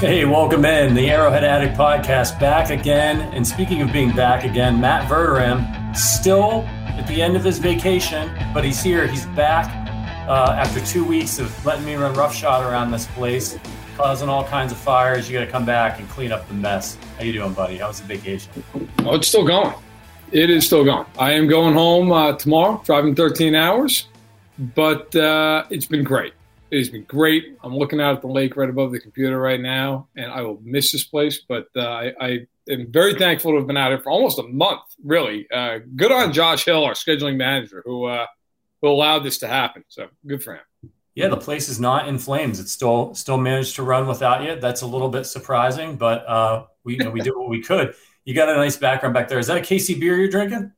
Hey, welcome in the Arrowhead Addict podcast back again. And speaking of being back again, Matt Verderame still at the end of his vacation, but he's here. He's back uh, after two weeks of letting me run roughshod around this place, causing all kinds of fires. You got to come back and clean up the mess. How you doing, buddy? How was the vacation? Oh, it's still going. It is still going. I am going home uh, tomorrow, driving 13 hours, but uh, it's been great. It has been great. I'm looking out at the lake right above the computer right now, and I will miss this place. But uh, I, I, am very thankful to have been out here for almost a month. Really, uh, good on Josh Hill, our scheduling manager, who uh, who allowed this to happen. So good for him. Yeah, the place is not in flames. It's still still managed to run without you. That's a little bit surprising, but uh, we you know, we did what we could. You got a nice background back there. Is that a KC beer you're drinking?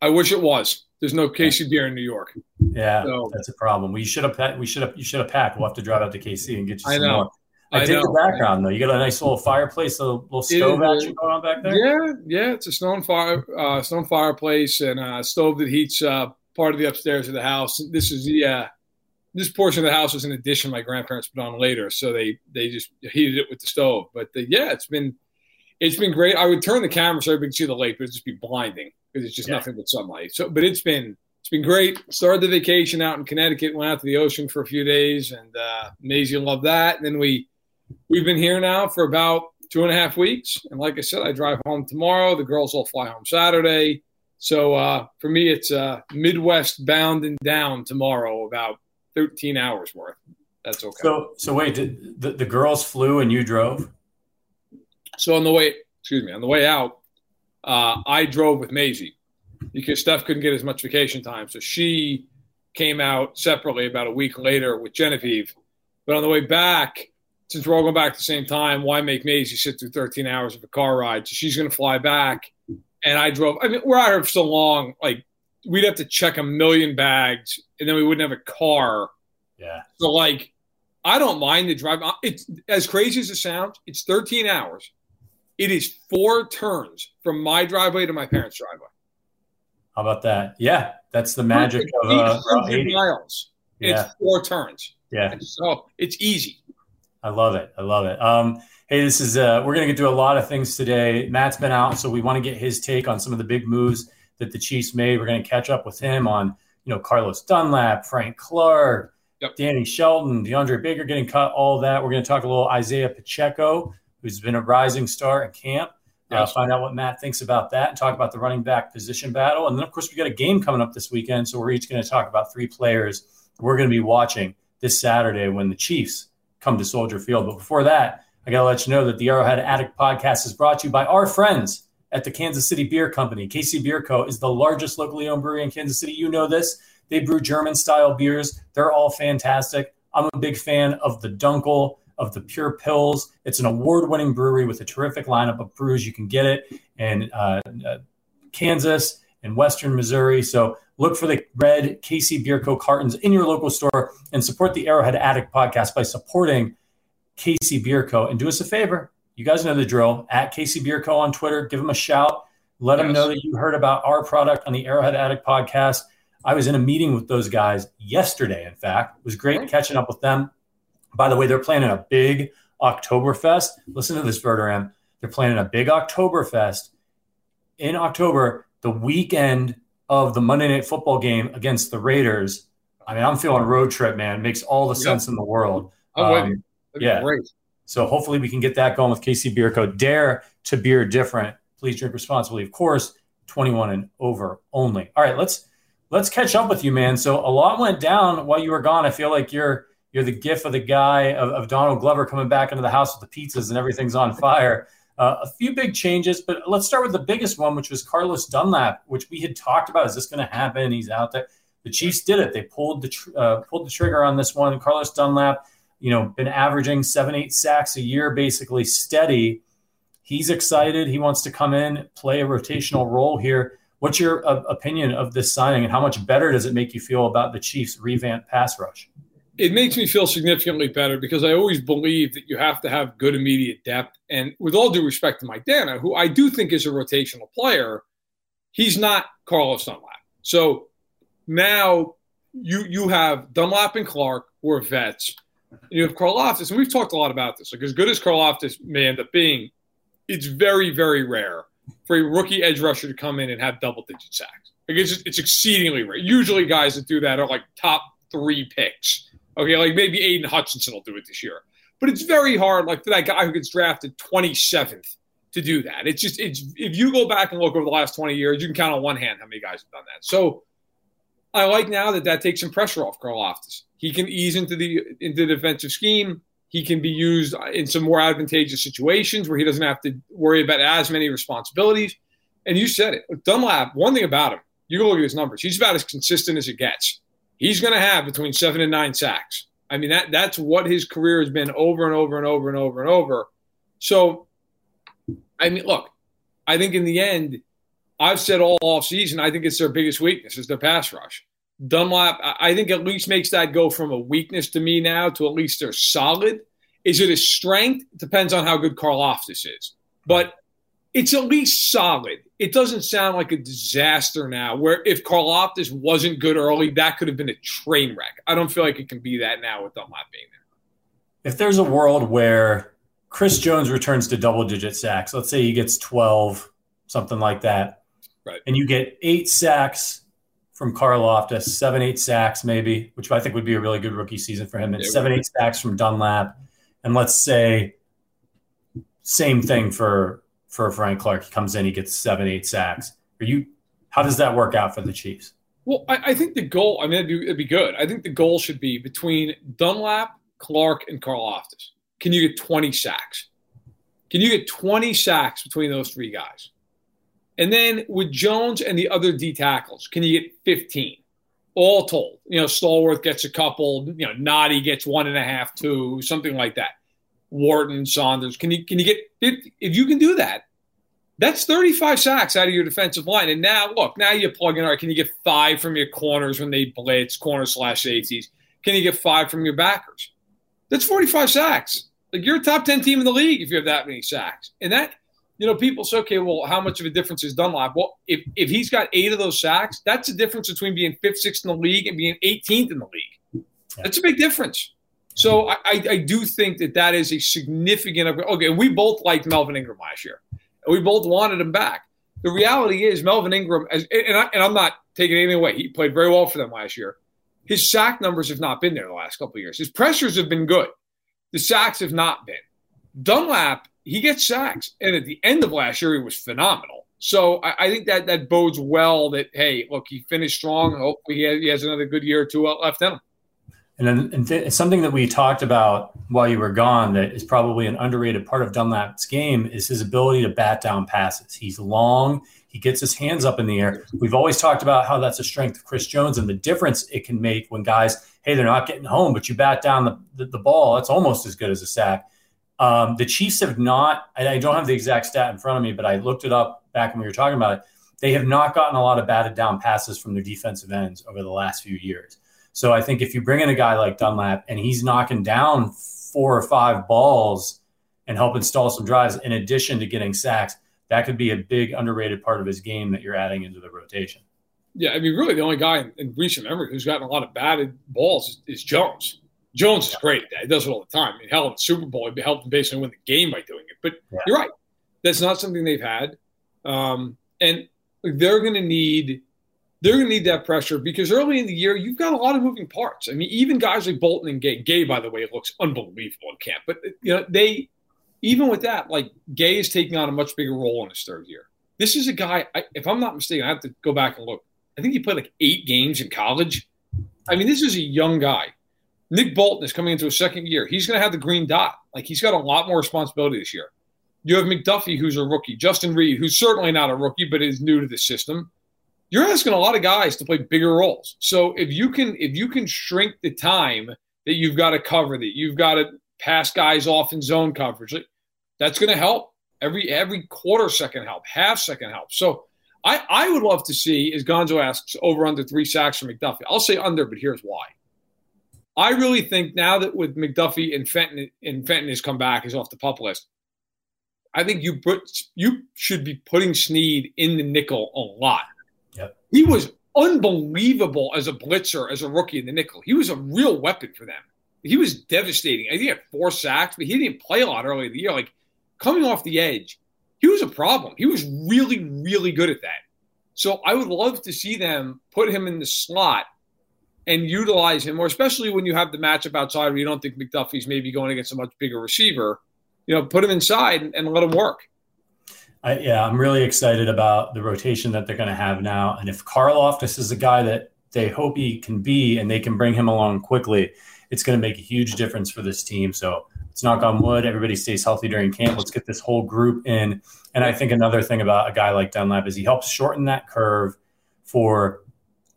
I wish it was. There's no KC beer in New York. Yeah, so, that's a problem. We should have we should have you should have packed. We'll have to drive out to KC and get you I some know. more. I, I dig the background though. You got a nice little fireplace, a little stove action going on back there. Yeah, yeah. It's a stone fire, uh, stone fireplace, and a stove that heats uh, part of the upstairs of the house. This is the uh, this portion of the house was an addition my grandparents put on later, so they they just heated it with the stove. But the, yeah, it's been it's been great. I would turn the camera so everybody could see the lake, but it'd just be blinding because it's just yeah. nothing but sunlight. So, but it's been it's been great. Started the vacation out in Connecticut, went out to the ocean for a few days, and uh, Maisie loved that. And then we we've been here now for about two and a half weeks. And like I said, I drive home tomorrow. The girls will fly home Saturday. So uh, for me, it's uh, Midwest bound and down tomorrow, about 13 hours worth. That's okay. So, so wait, did the, the girls flew and you drove? So on the way, excuse me, on the way out, uh, I drove with Maisie because Steph couldn't get as much vacation time. So she came out separately about a week later with Genevieve. But on the way back, since we're all going back at the same time, why make Maisie sit through 13 hours of a car ride? So she's going to fly back. And I drove. I mean, we're out here for so long. Like, we'd have to check a million bags, and then we wouldn't have a car. Yeah. So, like, I don't mind the drive. It's as crazy as it sounds. It's 13 hours. It is four turns from my driveway to my parents' driveway. How about that? Yeah, that's the magic of uh, miles. Yeah. It's four turns. Yeah. So it's easy. I love it. I love it. Um, hey, this is uh, we're going to get to a lot of things today. Matt's been out, so we want to get his take on some of the big moves that the Chiefs made. We're going to catch up with him on you know Carlos Dunlap, Frank Clark, yep. Danny Shelton, DeAndre Baker getting cut. All that. We're going to talk a little Isaiah Pacheco who's been a rising star at camp. Uh, yes. Find out what Matt thinks about that and talk about the running back position battle. And then, of course, we got a game coming up this weekend. So we're each going to talk about three players we're going to be watching this Saturday when the Chiefs come to Soldier Field. But before that, I got to let you know that the Arrowhead Addict podcast is brought to you by our friends at the Kansas City Bier Company. KC Bier Co. is the largest locally owned brewery in Kansas City. You know this. They brew German style beers, they're all fantastic. I'm a big fan of the Dunkel of the Pure Pills. It's an award winning brewery with a terrific lineup of brews. You can get it in uh, uh, Kansas and Western Missouri. So look for the red KC Bier Co. cartons in your local store and support the Arrowhead Addict podcast by supporting KC Bier Co. And do us a favor. You guys know the drill. At KC Bier Co. on Twitter, give them a shout. Let yes. them know that you heard about our product on the Arrowhead Addict podcast. I was in a meeting with those guys yesterday, in fact. It was great catching up with them. By the way, they're planning a big Oktoberfest. Listen to this, Verderame. They're planning a big Oktoberfest in October, the weekend of the Monday Night Football game against the Raiders. I mean, I'm feeling road trip, man. It makes all the sense in the world. Um, yeah. Great. So hopefully we can get that going with KC Bier Co. Dare to beer different. Please drink responsibly, of course. 21 and over only. All right, let's let's catch up with you, man. So a lot went down while you were gone. I feel like you're you're the gif of the guy of, of Donald Glover coming back into the house with the pizzas and everything's on fire. Uh, a few big changes, but let's start with the biggest one, which was Carlos Dunlap, which we had talked about. Is this going to happen? He's out there. The Chiefs did it. They pulled the tr- uh, pulled the trigger on this one. Carlos Dunlap, you know, been averaging seven, eight sacks a year, basically steady. He's excited. He wants to come in, play a rotational role here. What's your uh, opinion of this signing, and how much better does it make you feel about the Chiefs' revamped pass rush? It makes me feel significantly better because I always believe that you have to have good immediate depth. And with all due respect to Mike Danna, who I do think is a rotational player, he's not Carlos Dunlap. So now you you have Dunlap and Clark who are vets. You have Karlaftis, and we've talked a lot about this. Like as good as Karlaftis may end up being, it's very, very rare for a rookie edge rusher to come in and have double digit sacks. Like it's, it's exceedingly rare. Usually, guys that do that are like top three picks. Okay, like maybe Aiden Hutchinson will do it this year, but it's very hard. Like for that guy who gets drafted 27th to do that. It's just it's if you go back and look over the last 20 years, you can count on one hand how many guys have done that. So I like now that that takes some pressure off Karlaftis. He can ease into the into the defensive scheme. He can be used in some more advantageous situations where he doesn't have to worry about as many responsibilities. And you said it, Dunlap. One thing about him, you can look at his numbers. He's about as consistent as it gets. He's going to have between seven and nine sacks. I mean that that's what his career has been over and over and over and over and over. So, I mean, look, I think in the end, I've said all off season, I think it's their biggest weakness is their pass rush. Dunlap, I think at least makes that go from a weakness to me now to at least they're solid. Is it a strength? Depends on how good Karlaftis is. But it's at least solid. It doesn't sound like a disaster now, where if Karlaftis wasn't good early, that could have been a train wreck. I don't feel like it can be that now with Dunlap being there. If there's a world where Chris Jones returns to double digit sacks, let's say he gets 12, something like that, right. and you get eight sacks from Karlaftis, seven, eight sacks maybe, which I think would be a really good rookie season for him, and seven, eight sacks from Dunlap, and let's say same thing for for Frank Clark. He comes in, he gets seven, eight sacks. Are you? How does that work out for the Chiefs? Well, I, I think the goal. I mean, it'd be, it'd be, good. I think the goal should be between Dunlap, Clark, and Karlaftis. Can you get twenty sacks? Can you get twenty sacks between those three guys? And then with Jones and the other D tackles, can you get 15? All told, you know, Stallworth gets a couple, you know, Nnadi gets one and a half, two, something like that. Wharton, Saunders, can you can you get 50? If you can do that, that's 35 sacks out of your defensive line. And now, look, now you plug in, all right, can you get five from your corners when they blitz, corner slash safeties? Can you get five from your backers? That's 45 sacks. Like you're a top 10 team in the league if you have that many sacks. And that – you know, people say, okay, well, how much of a difference is Dunlap? Well, if, if he's got eight of those sacks, that's the difference between being fifth, sixth in the league and being 18th in the league. That's a big difference. So I, I do think that that is a significant. Okay, we both liked Melvin Ingram last year, we both wanted him back. The reality is, Melvin Ingram, and, I, and I'm not taking anything away. He played very well for them last year. His sack numbers have not been there the last couple of years. His pressures have been good. The sacks have not been. Dunlap he gets sacks. And at the end of last year, he was phenomenal. So I, I, think that that bodes well that, hey, look, he finished strong. Hopefully he has, he has another good year or two left in him. And then and th- something that we talked about while you were gone that is probably an underrated part of Dunlap's game is his ability to bat down passes. He's long. He gets his hands up in the air. We've always talked about how that's a strength of Chris Jones and the difference it can make when guys, hey, they're not getting home, but you bat down the, the, the ball. That's almost as good as a sack. Um, the Chiefs have not, I don't have the exact stat in front of me, but I looked it up back when we were talking about it. They have not gotten a lot of batted down passes from their defensive ends over the last few years. So I think if you bring in a guy like Dunlap and he's knocking down four or five balls and help install some drives in addition to getting sacks, that could be a big underrated part of his game that you're adding into the rotation. Yeah, I mean, really, the only guy in recent memory who's gotten a lot of batted balls is, is Jones. Jones is great. He does it all the time. I mean, hell, in the Super Bowl, he helped them basically win the game by doing it. But yeah. you're right. That's not something they've had. Um, and they're going to need they're going to need that pressure because early in the year you've got a lot of moving parts. I mean, even guys like Bolton and Gay. Gay, by the way, looks unbelievable in camp. But you know, they even with that, like Gay is taking on a much bigger role in his third year. This is a guy. I, if I'm not mistaken, I have to go back and look. I think he played like eight games in college. I mean, this is a young guy Nick Bolton is coming into his second year. He's going to have the green dot. Like he's got a lot more responsibility this year. You have McDuffie, who's a rookie, Justin Reid, who's certainly not a rookie, but is new to the system. You're asking a lot of guys to play bigger roles. So if you can, if you can shrink the time that you've got to cover, that you've got to pass guys off in zone coverage, that's going to help. Every every quarter second help, half second help. So I I would love to see, as Gonzo asks, over under three sacks for McDuffie. I'll say under, but here's why. I really think now that with McDuffie and Fenton and Fenton has come back, is off the pup list. I think you put you should be putting Sneed in the nickel a lot. Yep. He was unbelievable as a blitzer, as a rookie in the nickel. He was a real weapon for them. he was devastating. I think he had four sacks, but he didn't play a lot early in the year. Like coming off the edge, he was a problem. He was really, really good at that. So I would love to see them put him in the slot and utilize him, more, especially when you have the matchup outside where you don't think McDuffie's maybe going against a much bigger receiver. You know, put him inside and, and let him work. I, yeah, I'm really excited about the rotation that they're going to have now. And if Karlaftis is a guy that they hope he can be and they can bring him along quickly, it's going to make a huge difference for this team. So let's knock on wood. Everybody stays healthy during camp. Let's get this whole group in. And I think another thing about a guy like Dunlap is he helps shorten that curve for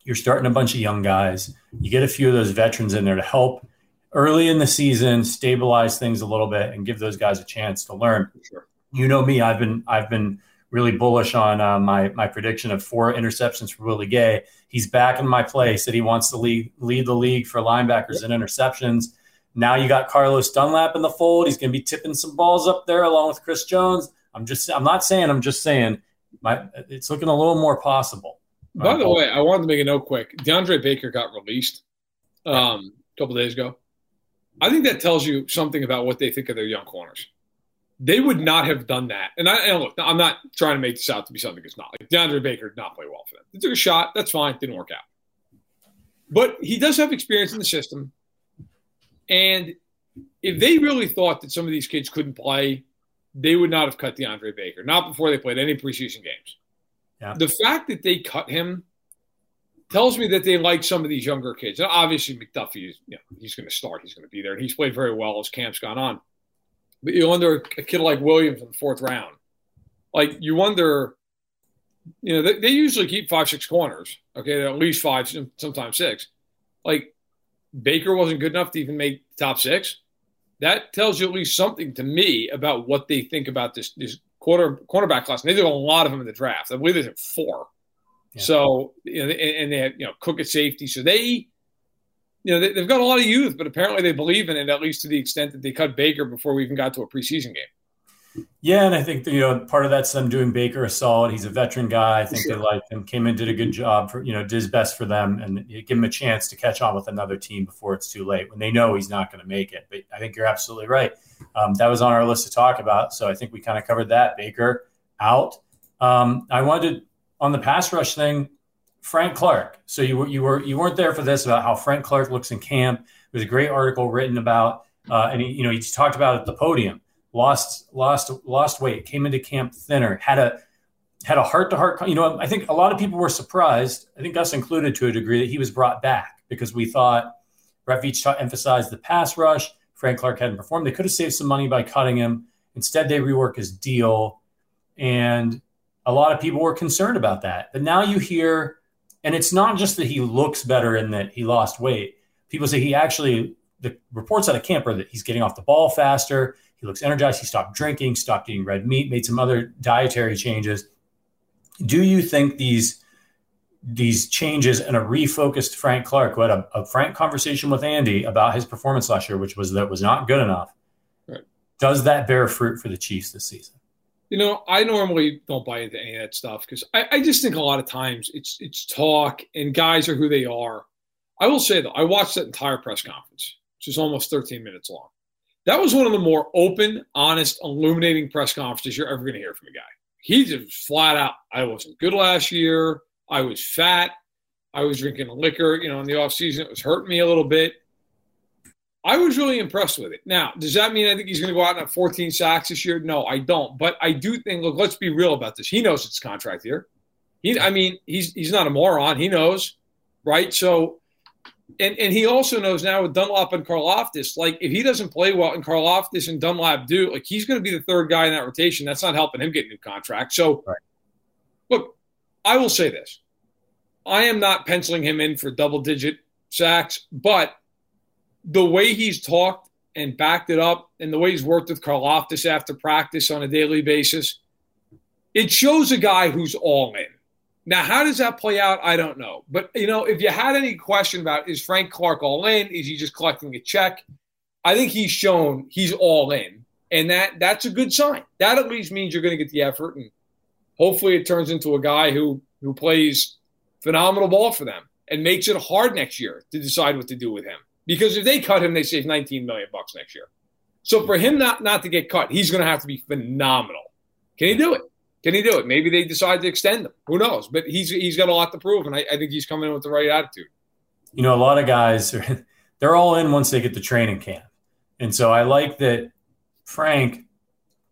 you're starting a bunch of young guys. You get a few of those veterans in there to help early in the season stabilize things a little bit and give those guys a chance to learn. Sure. You know me, I've been I've been really bullish on uh, my my prediction of four interceptions for Willie Gay. He's back in my place that he wants to lead lead the league for linebackers and interceptions. Now you got Carlos Dunlap in the fold. He's going to be tipping some balls up there along with Chris Jones. I'm just I'm not saying I'm just saying my it's looking a little more possible. By the way, I wanted to make a note quick. DeAndre Baker got released um, a couple days ago. I think that tells you something about what they think of their young corners they would not have done that. And I and look, I'm not trying to make this out to be something it's not. Like DeAndre Baker did not play well for them. They took a shot. That's fine. Didn't work out. But he does have experience in the system. And if they really thought that some of these kids couldn't play, they would not have cut DeAndre Baker. Not before they played any preseason games. Yeah. The fact that they cut him tells me that they like some of these younger kids. Now, obviously, McDuffie is, you know, he's going to start. He's going to be there. And he's played very well as camp's gone on. But you wonder a kid like Williams in the fourth round. Like you wonder, you know, they, they usually keep five, six corners. Okay, at least five, sometimes six. Like Baker wasn't good enough to even make top six. That tells you at least something to me about what they think about this this quarter cornerback class. And they did a lot of them in the draft. I believe they did four. Yeah. So you know, and, and they had you know Cook at safety. So they you know, they, have got a lot of youth, but apparently they believe in it, at least to the extent that they cut Baker before we even got to a preseason game. Yeah, and I think you know part of that's them doing Baker a solid. He's a veteran guy. I think sure. they liked him. Came in, did a good job for you know, did his best for them, and give him a chance to catch on with another team before it's too late when they know he's not going to make it. But I think you're absolutely right. Um, that was on our list to talk about, so I think we kind of covered that. Baker out. Um, I wanted on the pass rush thing. Frank Clark. So you were you were you weren't there for this about how Frank Clark looks in camp. There's a great article written about, uh, and he, you know he talked about at the podium. Lost lost lost weight. Came into camp thinner. Had a had a heart to heart. You know, I think a lot of people were surprised. I think us included to a degree that he was brought back because we thought Veach emphasized the pass rush. Frank Clark hadn't performed. They could have saved some money by cutting him. Instead, they rework his deal, and a lot of people were concerned about that. But now you hear and it's not just that he looks better and that he lost weight. People say he actually, the reports out of camp are that he's getting off the ball faster. He looks energized. He stopped drinking, stopped eating red meat, made some other dietary changes. Do you think these these changes and a refocused Frank Clark, who had a, a frank conversation with Andy about his performance last year, which was that was not good enough, right. does that bear fruit for the Chiefs this season? You know, I normally don't buy into any of that stuff because I, I, just think a lot of times it's it's talk and guys are who they are. I will say though, I watched that entire press conference, which is almost 13 minutes long. That was one of the more open, honest, illuminating press conferences you're ever going to hear from a guy. He just flat out, I wasn't good last year. I was fat. I was drinking liquor, you know, in the off season. It was hurting me a little bit. I was really impressed with it. Now, does that mean I think he's going to go out and have 14 sacks this year? No, I don't. But I do think. Look, let's be real about this. He knows it's contract year. He, I mean, he's he's not a moron. He knows, right? So, and and he also knows now with Dunlap and Karlaftis, like if he doesn't play well and Karlaftis and Dunlap do, like he's going to be the third guy in that rotation. That's not helping him get a new contract. So, right. look, I will say this: I am not penciling him in for double digit sacks, but the way he's talked and backed it up and the way he's worked with Karlaftis after practice on a daily basis, it shows a guy who's all in. Now, how does that play out? I don't know. But, you know, if you had any question about is Frank Clark all in? Is he just collecting a check? I think he's shown he's all in. And that that's a good sign. That at least means you're going to get the effort. And hopefully it turns into a guy who who plays phenomenal ball for them and makes it hard next year to decide what to do with him because if they cut him, they save 19 million bucks next year. So for him not not to get cut, he's going to have to be phenomenal. Can he do it? Can he do it? Maybe they decide to extend him. Who knows? But he's he's got a lot to prove, and I, I think he's coming in with the right attitude. You know, a lot of guys are they're all in once they get to training camp, and so I like that Frank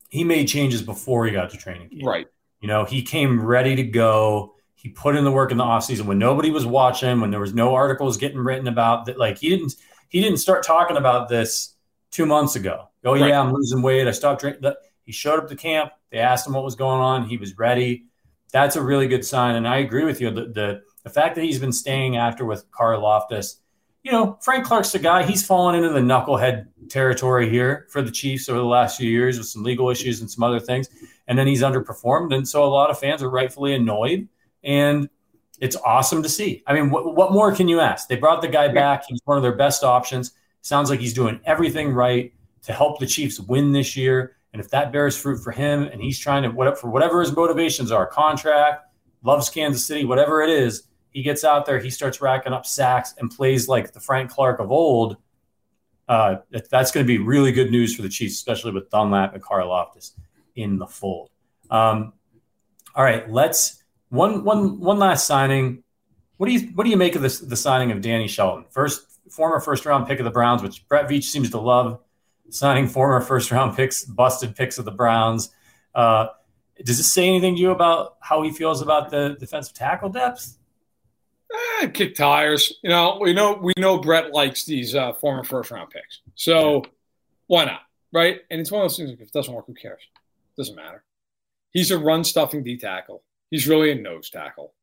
he made changes before he got to training camp. Right. You know, he came ready to go. He put in the work in the offseason when nobody was watching, when there was no articles getting written about that. Like he didn't he didn't start talking about this two months ago. Oh right. yeah, I'm losing weight. I stopped drinking. He showed up to camp. They asked him what was going on. He was ready. That's a really good sign. And I agree with you. The the, the fact that he's been staying after with Karlaftis, you know, Frank Clark's the guy. He's fallen into the knucklehead territory here for the Chiefs over the last few years with some legal issues and some other things and then he's underperformed. And so a lot of fans are rightfully annoyed. And it's awesome to see. I mean, what, what more can you ask? They brought the guy back. He's one of their best options. Sounds like he's doing everything right to help the Chiefs win this year. And if that bears fruit for him and he's trying to, what, for whatever his motivations are, contract, loves Kansas City, whatever it is, he gets out there, he starts racking up sacks and plays like the Frank Clark of old. Uh, that's going to be really good news for the Chiefs, especially with Dunlap and Karlaftis in the fold. Um, all right, let's one one one last signing. What do you what do you make of this the signing of Danny Shelton? First former first round pick of the Browns, which Brett Veach seems to love signing former first round picks, busted picks of the Browns. Uh, does this say anything to you about how he feels about the defensive tackle depth? Eh, kick tires. You know, we know we know Brett likes these uh, former first round picks, so why not, right? And it's one of those things. If it doesn't work, who cares? It Doesn't matter. He's a run stuffing D tackle. He's really a nose tackle.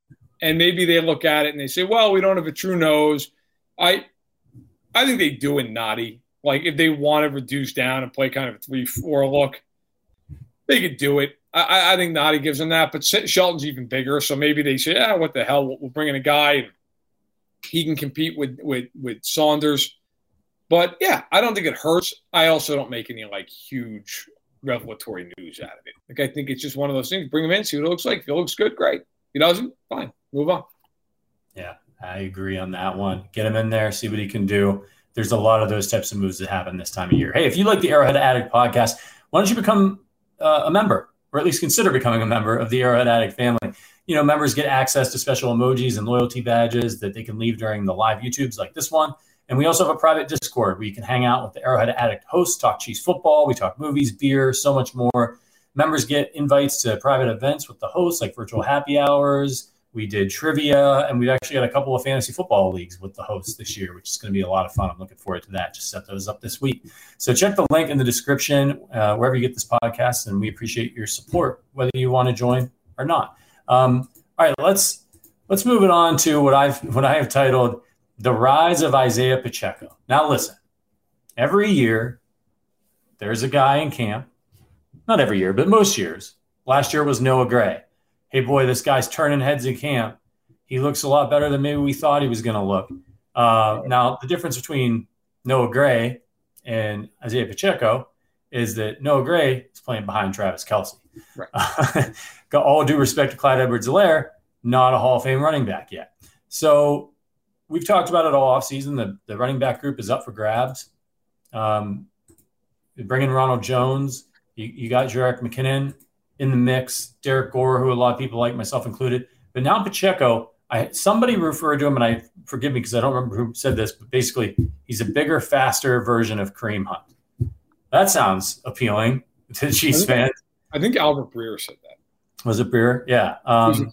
And maybe they look at it and they say, well, we don't have a true nose. I I think they do in Nnadi. Like if they want to reduce down and play kind of a three four look, they could do it. I, I think Nnadi gives them that, but Shelton's even bigger, so maybe they say, "Yeah, what the hell? We'll bring in a guy. He can compete with with with Saunders." But yeah, I don't think it hurts. I also don't make any like huge revelatory news out of it. Like I think it's just one of those things. Bring him in, see what it looks like. If it looks good, great. If he doesn't, fine. Move on. Yeah, I agree on that one. Get him in there, see what he can do. There's a lot of those types of moves that happen this time of year. Hey, if you like the Arrowhead Addict podcast, why don't you become uh, a member, or at least consider becoming a member of the Arrowhead Addict family? You know, members get access to special emojis and loyalty badges that they can leave during the live YouTubes like this one. And we also have a private Discord where you can hang out with the Arrowhead Addict hosts, talk Chiefs football, we talk movies, beer, so much more. Members get invites to private events with the hosts, like virtual happy hours. We did trivia, and we've actually got a couple of fantasy football leagues with the hosts this year, which is going to be a lot of fun. I'm looking forward to that. Just set those up this week. So check the link in the description uh, wherever you get this podcast, and we appreciate your support, whether you want to join or not. Um, all right, let's let's move it on to what I've what I have titled the rise of Isaiah Pacheco. Now, listen, every year there's a guy in camp, not every year, but most years. Last year was Noah Gray. Hey, boy, this guy's turning heads in camp. He looks a lot better than maybe we thought he was going to look. Uh, now, the difference between Noah Gray and Isaiah Pacheco is that Noah Gray is playing behind Travis Kelce. Right. got all due respect to Clyde Edwards-Helaire, not a Hall of Fame running back yet. So we've talked about it all offseason. The, the running back group is up for grabs. Um, bringing Ronald Jones, you, you got Jerick McKinnon in the mix, Derrick Gore, who a lot of people like, myself included. But now Pacheco, I somebody referred to him, and I forgive me because I don't remember who said this, but basically he's a bigger, faster version of Kareem Hunt. That sounds appealing to Chiefs fans. I think Albert Breer said that. Was it Breer? Yeah. Um,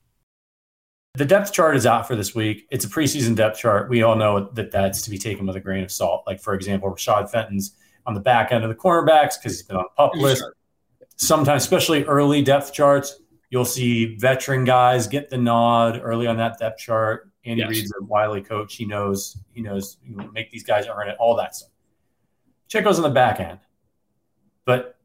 The depth chart is out for this week. It's a preseason depth chart. We all know that that's to be taken with a grain of salt. Like, for example, Rashad Fenton's on the back end of the cornerbacks because he's been on the pup list. Sometimes, especially early depth charts, you'll see veteran guys get the nod early on that depth chart. Andy yes. Reid's a wily coach. He knows he knows you know, make these guys earn it, all that stuff. Pacheco's on the back end, but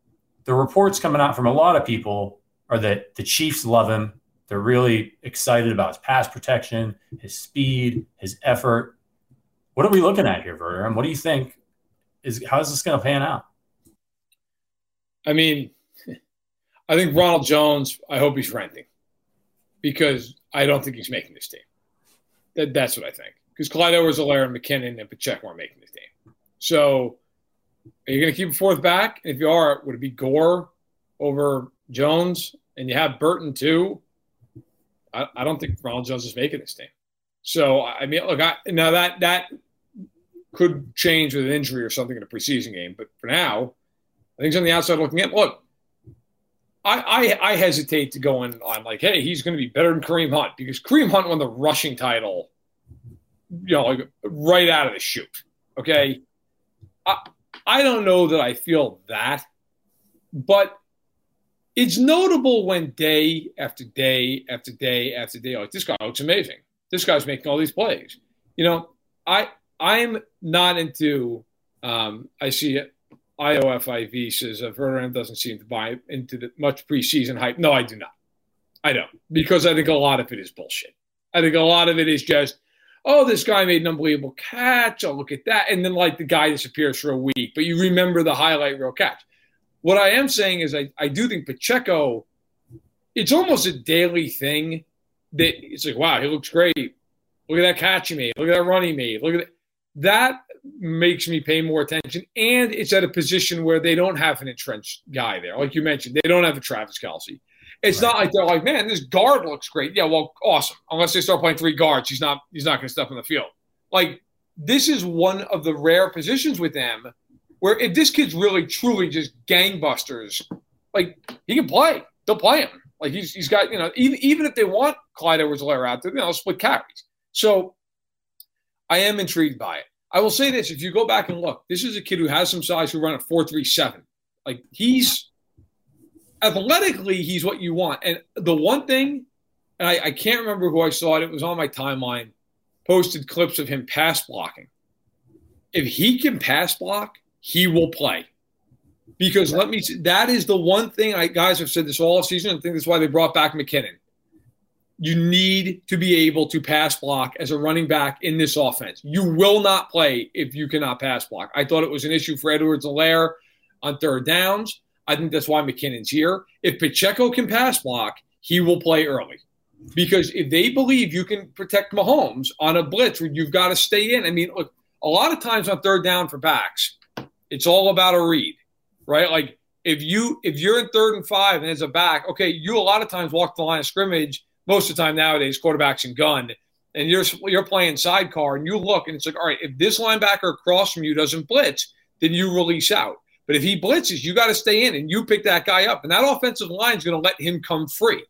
the reports coming out from a lot of people are that the Chiefs love him. They're really excited about his pass protection, his speed, his effort. What are we looking at here, Verder? And what do you think? Is how is this going to pan out? I mean, I think Ronald Jones. I hope he's renting because I don't think he's making this team. That, that's what I think. Because Clyde Edwards-Helaire and McKinnon and Pacheco aren't making this team. So are you going to keep a fourth back? if you are, would it be Gore over Jones? And you have Burton too. I, I don't think Ronald Jones is making this team. So I mean, look, I, now that that could change with an injury or something in a preseason game. But for now, I think on the outside looking in. Look, I, I, I hesitate to go in on like, hey, he's going to be better than Kareem Hunt because Kareem Hunt won the rushing title, you know, like right out of the chute. Okay, I I don't know that I feel that, but it's notable when day after day after day after day, like this guy looks amazing. This guy's making all these plays. You know, I I'm not into. Um, I see. IOFIV says uh, Verderame doesn't seem to buy into the much preseason hype. No, I do not. I don't because I think a lot of it is bullshit. I think a lot of it is just, oh, this guy made an unbelievable catch. Oh, look at that, and then like the guy disappears for a week, but you remember the highlight reel catch. What I am saying is, I, I do think Pacheco, it's almost a daily thing that it's like, wow, he looks great. Look at that catch he made. Look at that run he made. Look at that. That makes me pay more attention. And it's at a position where they don't have an entrenched guy there. Like you mentioned, they don't have a Travis Kelce. It's right. not like they're like, man, this guard looks great. Yeah, well, awesome. Unless they start playing three guards, he's not he's not going to step on the field. Like this is one of the rare positions with them where if this kid's really truly just gangbusters, like he can play. They'll play him. Like he's he's got you know even even if they want Clyde Edwards-Helaire out there, know, split carries. So I am intrigued by it. I will say this: if you go back and look, this is a kid who has some size who run at four three seven. Like he's athletically, he's what you want. And the one thing, and I, I can't remember who I saw it. It was on my timeline. Posted clips of him pass blocking. If he can pass block, he will play. Because let me, that is the one thing I guys have said this all season. I think that's why they brought back McKinnon. You need to be able to pass block as a running back in this offense. You will not play if you cannot pass block. I thought it was an issue for Edwards-Helaire on third downs. I think that's why McKinnon's here. If Pacheco can pass block, he will play early. Because if they believe you can protect Mahomes on a blitz where you've got to stay in, I mean, look, a lot of times on third down for backs, it's all about a read, right? Like if you if you're in third and five and it's a back, okay, you a lot of times walk the line of scrimmage. Most of the time nowadays, quarterbacks and gun, and you're you're playing sidecar, and you look and it's like, all right, if this linebacker across from you doesn't blitz, then you release out. But if he blitzes, you got to stay in and you pick that guy up, and that offensive line is going to let him come free.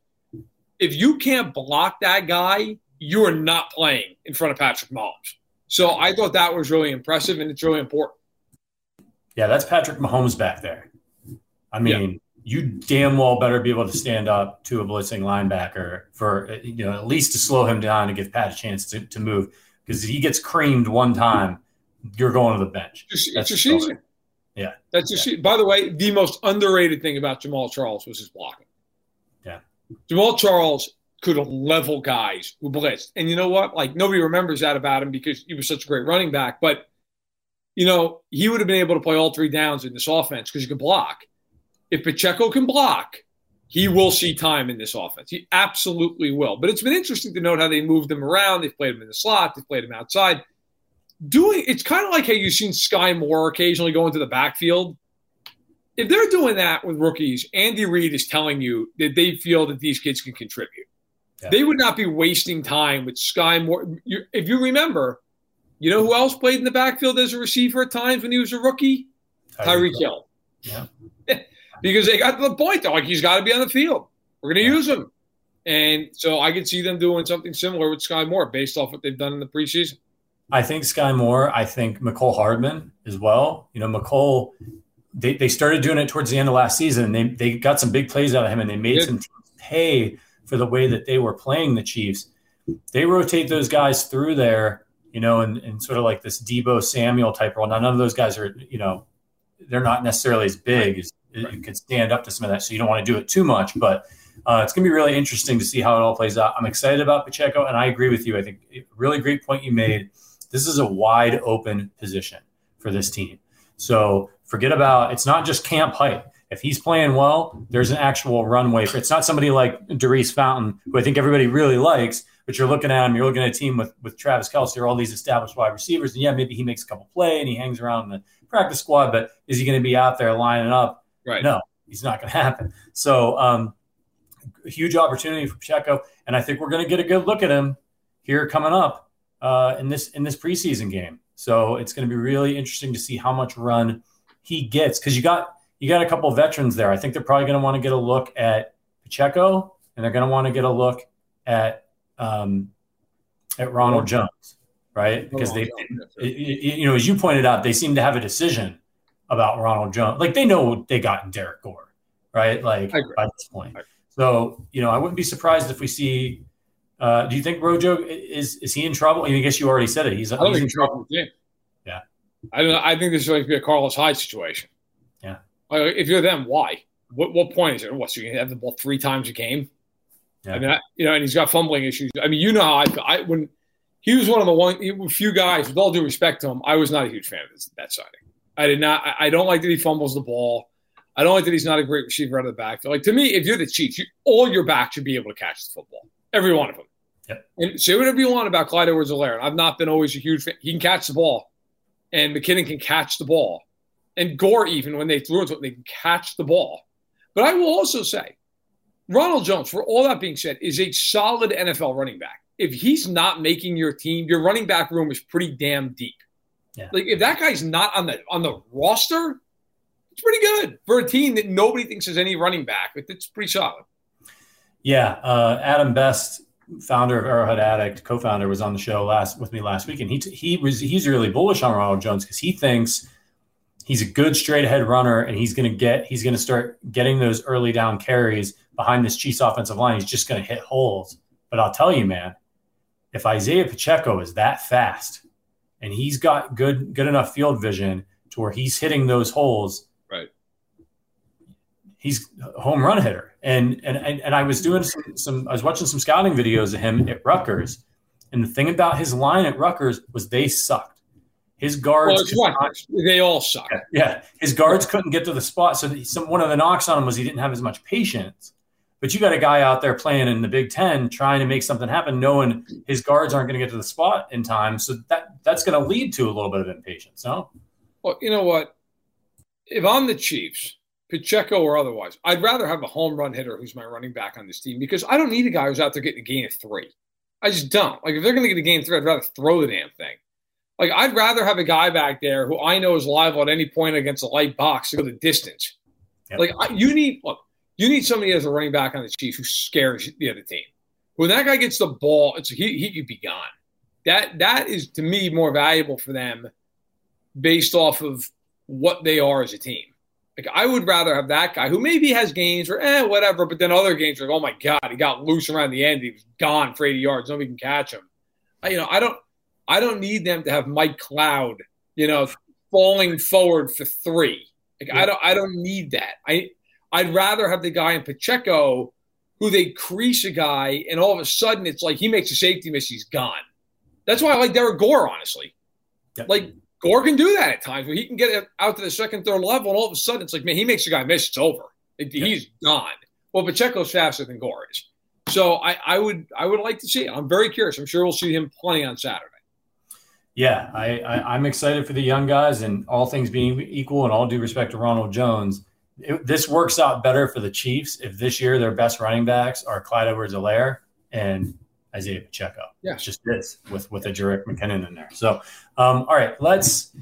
If you can't block that guy, you are not playing in front of Patrick Mahomes. So I thought that was really impressive, and it's really important. Yeah, that's Patrick Mahomes back there. I mean, yeah. you damn well better be able to stand up to a blitzing linebacker for you know at least to slow him down and give Pat a chance to, to move because if he gets creamed one time, you're going to the bench. It's, that's your season. Yeah, that's your yeah. By the way, the most underrated thing about Jamaal Charles was his blocking. Yeah, Jamaal Charles could level guys who blitzed, and you know what? Like nobody remembers that about him because he was such a great running back, but you know, he would have been able to play all three downs in this offense because he can block. If Pacheco can block, he will see time in this offense. He absolutely will. But it's been interesting to note how they moved him around. They've played him in the slot, they've played him outside. Doing it's kind of like how you've seen Sky Moore occasionally go into the backfield. If they're doing that with rookies, Andy Reid is telling you that they feel that these kids can contribute. Yeah. They would not be wasting time with Sky Moore. if you remember, you know who else played in the backfield as a receiver at times when he was a rookie? Tyreek Hill. Yeah. because they got to the point, they're like, he's got to be on the field. We're going to yeah. use him. And so I could see them doing something similar with Sky Moore based off what they've done in the preseason. I think Sky Moore, I think Mecole Hardman as well. You know, Mecole, they, they started doing it towards the end of last season. They, they got some big plays out of him and they made some teams pay for the way that they were playing the Chiefs. they rotate those guys through there, you know, and, and sort of like this Deebo Samuel type role. Now, none of those guys are, you know, they're not necessarily as big as it could stand up to some of that. So you don't want to do it too much, but uh, it's going to be really interesting to see how it all plays out. I'm excited about Pacheco, and I agree with you. I think really great point you made. This is a wide open position for this team. So forget about it's not just camp hype. If he's playing well, there's an actual runway for it's not somebody like Daurice Fountain, who I think everybody really likes, but you're looking at him, you're looking at a team with with Travis Kelce or all these established wide receivers, and yeah, maybe he makes a couple play and he hangs around in the practice squad, but is he going to be out there lining up? Right. No, he's not going to happen. So um, huge opportunity for Pacheco, and I think we're going to get a good look at him here coming up uh, in this in this preseason game. So it's going to be really interesting to see how much run he gets because you got you got a couple of veterans there. I think they're probably going to want to get a look at Pacheco, and they're going to want to get a look at um, at Ronald Jones, right? Because they, you know, as you pointed out, they seem to have a decision about Ronald Jones. Like they know they got in Derrick Gore, right? Like by this point. So you know, I wouldn't be surprised if we see. Uh, do you think Rojo is is he in trouble? I, mean, I guess you already said it. He's, he's in trouble. Yeah. yeah. I don't. know. I think this is going to be a Carlos Hyde situation. If you're them, why? What what point is it? What so you have the ball three times a game? Yeah. I mean, I, you know, and he's got fumbling issues. I mean, you know how I, I when he was one of the one few guys. With all due respect to him, I was not a huge fan of this, that signing. I did not. I, I don't like that he fumbles the ball. I don't like that he's not a great receiver out of the backfield. Like to me, if you're the Chiefs, you, all your back should be able to catch the football. Every one of them. Yep. And say whatever you want about Clyde Edwards-Helaire. I've not been always a huge fan. He can catch the ball, and McKinnon can catch the ball and Gore even when they threw it, they can catch the ball. But I will also say, Ronald Jones, for all that being said, is a solid NFL running back. If he's not making your team, your running back room is pretty damn deep. Yeah. Like if that guy's not on the on the roster, it's pretty good for a team that nobody thinks has any running back. It's pretty solid. Yeah, uh, Adam Best, founder of Arrowhead Addict, co-founder, was on the show last with me last week, and he t- he was he's really bullish on Ronald Jones because he thinks he's a good straight ahead runner and he's going to get he's going to start getting those early down carries behind this Chiefs offensive line. He's just going to hit holes. But I'll tell you, man, if Isaiah Pacheco is that fast and he's got good good enough field vision to where he's hitting those holes, right? He's a home run hitter. And and and, and I was doing some, some I was watching some scouting videos of him at Rutgers. And the thing about his line at Rutgers was they sucked. His guards, well, not, they all suck. Yeah, his guards couldn't get to the spot. So some, one of the knocks on him was he didn't have as much patience. But you got a guy out there playing in the Big Ten, trying to make something happen, knowing his guards aren't going to get to the spot in time. So that that's going to lead to a little bit of impatience. No. Well, you know what? If I'm the Chiefs, Pacheco or otherwise, I'd rather have a home run hitter who's my running back on this team because I don't need a guy who's out there getting a gain of three. I just don't. Like if they're going to get a game of three, I'd rather throw the damn thing. Like I'd rather have a guy back there who I know is liable at any point against a light box to go the distance. Yep. Like I, you need look, you need somebody as a running back on the Chiefs who scares the other team. When that guy gets the ball, it's he he could be gone. That that is to me more valuable for them based off of what they are as a team. Like I would rather have that guy who maybe has games or eh whatever, but then other games are like oh my god he got loose around the end, he was gone for 80 yards, nobody can catch him. I, you know I don't I don't need them to have Mike Cloud, you know, falling forward for three. Like yeah. I don't I don't need that. I I'd rather have the guy in Pacheco who they crease a guy and all of a sudden it's like he makes a safety miss, he's gone. That's why I like Derrick Gore, honestly. Yep. Like Gore can do that at times where he can get out to the second, third level, and all of a sudden it's like, man, he makes a guy miss, it's over. Yep. He's gone. Well, Pacheco's faster than Gore is. So I, I would I would like to see it. I'm very curious. I'm sure we'll see him plenty on Saturday. Yeah, I, I, am excited for the young guys, and all things being equal, and all due respect to Ronald Jones, it, this works out better for the Chiefs if this year their best running backs are Clyde Edwards-Helaire and Isaiah Pacheco. Yeah, it's just this with with a Jerick McKinnon in there. So, um, all right, let's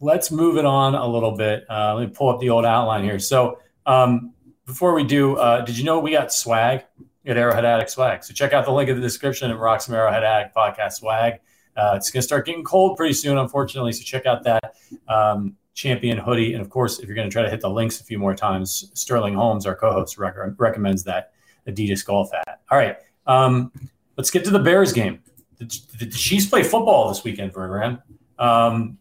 let's move it on a little bit. Uh, let me pull up the old outline here. So, um, before we do, uh, did you know we got swag at Arrowhead Addict Swag? So check out the link in the description at Rock Some Arrowhead Addict Podcast Swag. Uh, it's going to start getting cold pretty soon, unfortunately. So check out that um, champion hoodie. And of course, if you're going to try to hit the links a few more times, Sterling Holmes, our co-host, rec- recommends that Adidas golf hat. All right, um, let's get to the Bears game. The, the Chiefs play football this weekend, Verderame. Um,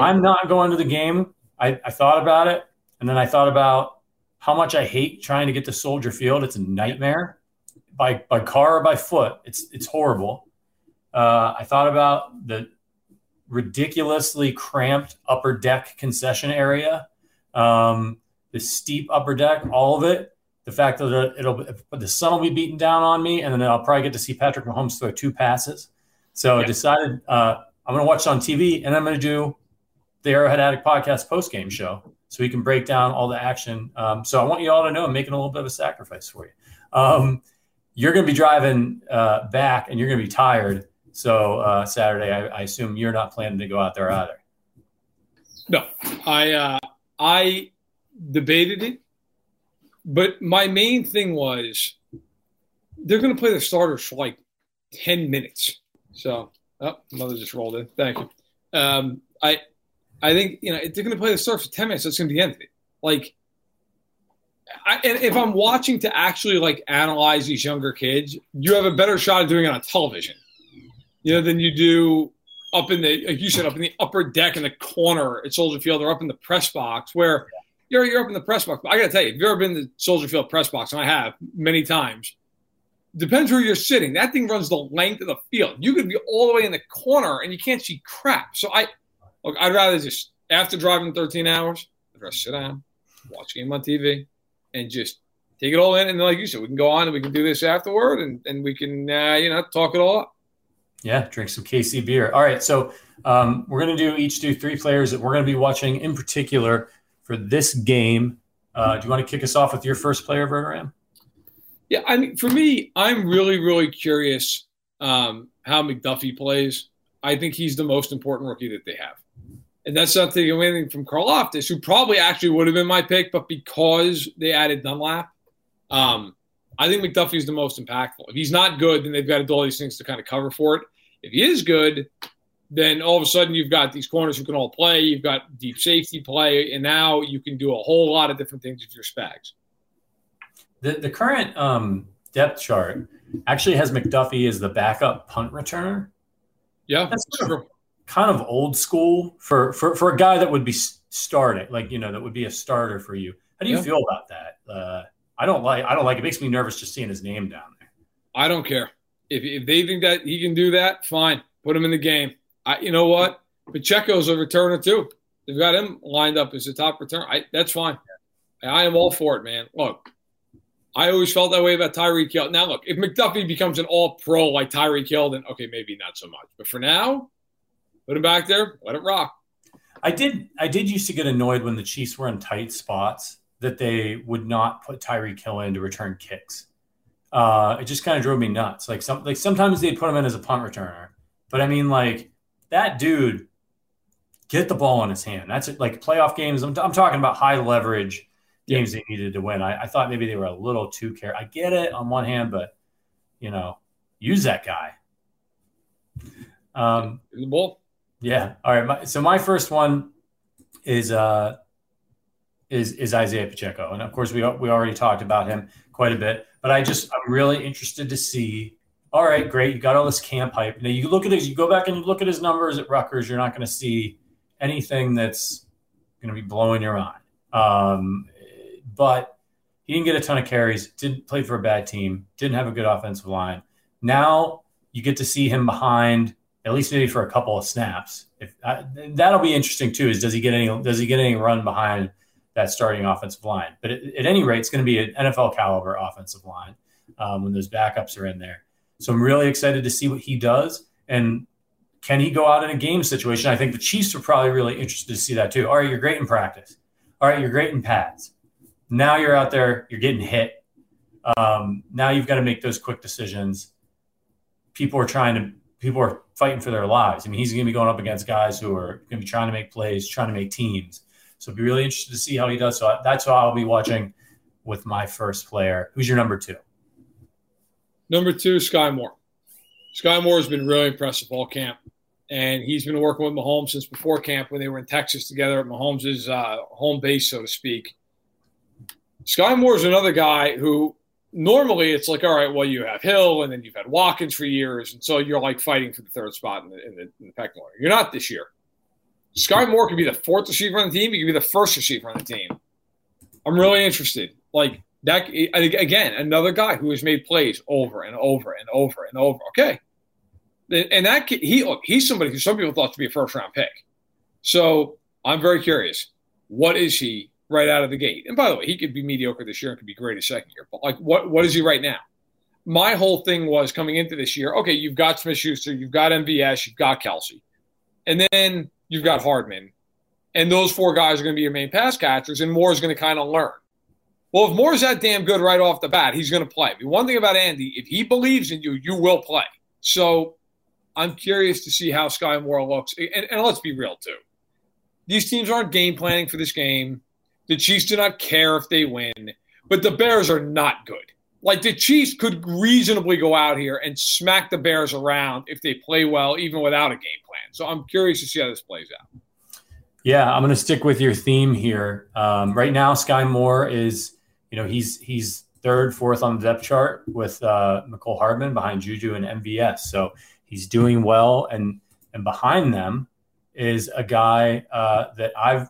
I'm not going to the game. I, I thought about it, and then I thought about how much I hate trying to get to Soldier Field. It's a nightmare by by car or by foot. It's it's horrible. Uh, I thought about the ridiculously cramped upper deck concession area, um, the steep upper deck, all of it. The fact that it'll the sun will be beating down on me, and then I'll probably get to see Patrick Mahomes throw two passes. So I decided uh, I'm going to watch it on TV, and I'm going to do the Arrowhead Addict podcast post game show so we can break down all the action. Um, so I want you all to know I'm making a little bit of a sacrifice for you. Um, you're going to be driving uh, back, and you're going to be tired. So uh, Saturday, I, I, assume you're not planning to go out there either. No, I uh, I debated it, but my main thing was they're going to play the starters for like ten minutes. So, oh, mother just rolled in. Thank you. Um, I I think you know they're going to play the starters for ten minutes. That's going to be the end of it. Like, I, and if I'm watching to actually like analyze these younger kids, you have a better shot of doing it on television you know, than you do up in the, like you said, up in the upper deck in the corner at Soldier Field or up in the press box where you're, you're up in the press box. But I got to tell you, if you've ever been to Soldier Field press box, and I have many times, depends where you're sitting. That thing runs the length of the field. You could be all the way in the corner and you can't see crap. So I, look, I'd rather just, after driving 13 hours, I'd rather sit down, watch game on TV, and just take it all in. And like you said, we can go on and we can do this afterward and, and we can, uh, you know, talk it all up. Yeah, drink some KC beer. All right, so um, we're going to do each do three players that we're going to be watching in particular for this game. Uh, do you want to kick us off with your first player, Verderame? Yeah, I mean, for me, I'm really, really curious um, how McDuffie plays. I think he's the most important rookie that they have. And that's not taking away anything from Karlaftis, who probably actually would have been my pick, but because they added Dunlap, um, I think McDuffie is the most impactful. If he's not good, then they've got to do all these things to kind of cover for it. If he is good, then all of a sudden you've got these corners who can all play. You've got deep safety play, and now you can do a whole lot of different things with your Spags. The the current um, depth chart actually has McDuffie as the backup punt returner. Yeah, that's kind of, kind of old school for, for for a guy that would be starting, like you know, that would be a starter for you. How do you yeah. feel about that? Uh, I don't like. I don't like. It makes me nervous just seeing his name down there. I don't care if if they think that he can do that, fine, put him in the game. I, you know what? Pacheco's a returner too. They've got him lined up as a top return. I, that's fine. I am all for it, man. Look, I always felt that way about Tyreek Hill. Now, look, if McDuffie becomes an all pro like Tyreek Hill, then okay, maybe not so much. But for now, put him back there, let it rock. I did I did used to get annoyed when the Chiefs were in tight spots that they would not put Tyreek Hill in to return kicks. Uh, it just kind of drove me nuts. Like some like sometimes they'd put him in as a punt returner, but I mean like that dude get the ball in his hand. That's it. Like playoff games. I'm, I'm talking about high leverage games they needed to win. I, I, thought maybe they were a little too care. I get it on one hand, but you know, use that guy. Um, the ball. Yeah. All right. My, so my first one is uh is is Isaiah Pacheco, and of course we we already talked about him quite a bit. But I just I'm really interested to see. All right, great, you got all this camp hype. Now you look at his, you go back and you look at his numbers at Rutgers. You're not going to see anything that's going to be blowing your mind. Um, but he didn't get a ton of carries. Didn't play for a bad team. Didn't have a good offensive line. Now you get to see him behind at least maybe for a couple of snaps. If uh, that'll be interesting too, is does he get any does he get any run behind that starting offensive line. But at, at any rate, it's going to be an NFL caliber offensive line um, when those backups are in there. So I'm really excited to see what he does. And can he go out in a game situation? I think the Chiefs are probably really interested to see that too. All right, you're great in practice. All right, you're great in pads. Now you're out there, you're getting hit. Um, now you've got to make those quick decisions. People are trying to, people are fighting for their lives. I mean, he's going to be going up against guys who are going to be trying to make plays, trying to make teams. So be really interested to see how he does. So that's what I'll be watching with my first player. Who's your number two? Number two, Skyy Moore. Skyy Moore has been really impressive all camp. And he's been working with Mahomes since before camp when they were in Texas together at Mahomes' uh, home base, so to speak. Skyy Moore is another guy who normally it's like, all right, well, you have Hill and then you've had Watkins for years. And so you're like fighting for the third spot in the, in the, in the pecking order. You're not this year. Skyy Moore could be the fourth receiver on the team. He could be the first receiver on the team. I'm really interested. Like that again, another guy who has made plays over and over and over and over. Okay, and that he look, he's somebody who some people thought to be a first round pick. So I'm very curious. What is he right out of the gate? And by the way, he could be mediocre this year and could be great a second year. But like, what what is he right now? My whole thing was coming into this year. Okay, you've got Smith Schuster, you've got MVS, you've got Kelce, and then you've got Hardman, and those four guys are going to be your main pass catchers, and Moore is going to kind of learn. Well, if Moore's that damn good right off the bat, he's going to play. one thing about Andy, if he believes in you, you will play. So I'm curious to see how Skyy Moore looks. And, and let's be real, too. These teams aren't game planning for this game. The Chiefs do not care if they win, but the Bears are not good. Like the Chiefs could reasonably go out here and smack the Bears around if they play well, even without a game plan. So I'm curious to see how this plays out. Yeah, I'm going to stick with your theme here. Um, right now, Skyy Moore is you know, he's he's third, fourth on the depth chart with uh, Mecole Hardman behind Juju and MVS. So he's doing well, and and behind them is a guy uh, that I've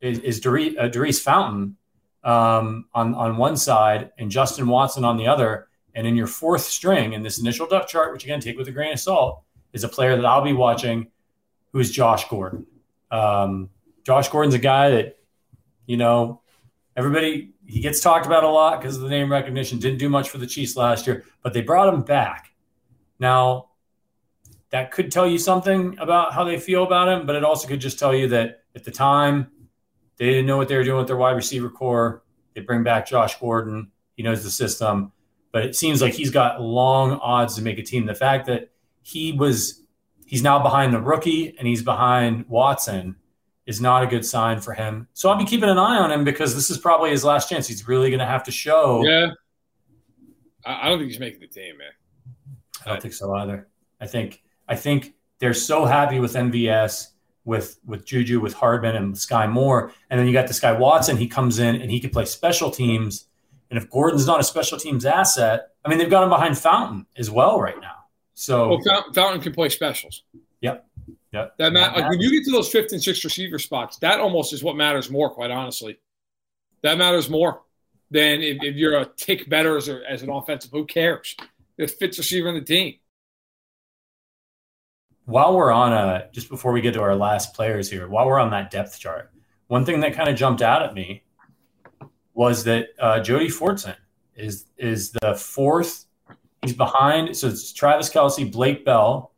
is, is Daurice, uh, Fountain um, on on one side and Justin Watson on the other. And in your fourth string in this initial depth chart, which again take with a grain of salt, is a player that I'll be watching, who is Josh Gordon. Um, Josh Gordon's a guy that you know everybody he gets talked about a lot because of the name recognition. Didn't do much for the Chiefs last year, but they brought him back. Now, that could tell you something about how they feel about him, but it also could just tell you that at the time they didn't know what they were doing with their wide receiver core. They bring back Josh Gordon. He knows the system, but it seems like he's got long odds to make a team. The fact that he was he's now behind the rookie and he's behind Watson is not a good sign for him. So I'll be keeping an eye on him because this is probably his last chance. He's really going to have to show. Yeah. I don't think he's making the team, man. I don't think so either. I think I think they're so happy with MVS, with with Juju, with Hardman, and Skyy Moore, and then you got this guy Watson. He comes in and he can play special teams. And if Gordon's not a special teams asset, I mean they've got him behind Fountain as well right now. So well, Fountain can play specials. Yep. Yeah. That mat- like when you get to those fifth and sixth receiver spots, that almost is what matters more, quite honestly. That matters more than if, if you're a tick better as, a, as an offensive. Who cares? It fits receiver in the team. While we're on a, just before we get to our last players here, while we're on that depth chart, one thing that kind of jumped out at me was that uh, Jody Fortson is is the fourth. He's behind. So it's Travis Kelce, Blake Bell,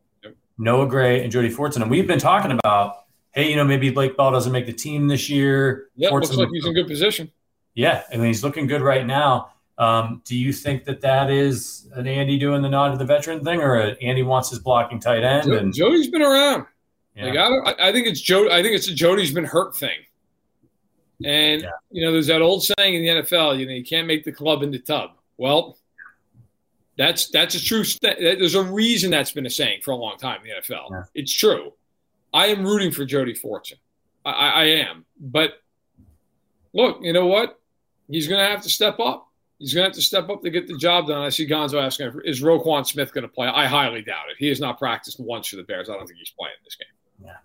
Noah Gray, and Jody Fortson. And we've been talking about, hey, you know, maybe Blake Bell doesn't make the team this year. Yeah, looks like he's in good position. Yeah, I mean, he's looking good right now. Um, do you think that that is an Andy doing the nod to the veteran thing, or Andy wants his blocking tight end? and Jody's been around. Yeah. Like, I, I, think it's Jody. I think it's a Jody's been hurt thing. And yeah. you know, there's that old saying in the NFL, you know, you can't make the club in the tub. Well, that's that's a true. St- there's a reason that's been a saying for a long time in the NFL. Yeah. It's true. I am rooting for Jody Fortson. I, I am, but look, you know what? He's going to have to step up. He's going to have to step up to get the job done. I see Gonzo asking, is Roquan Smith going to play? I highly doubt it. He has not practiced once for the Bears. I don't think he's playing this game. Yeah,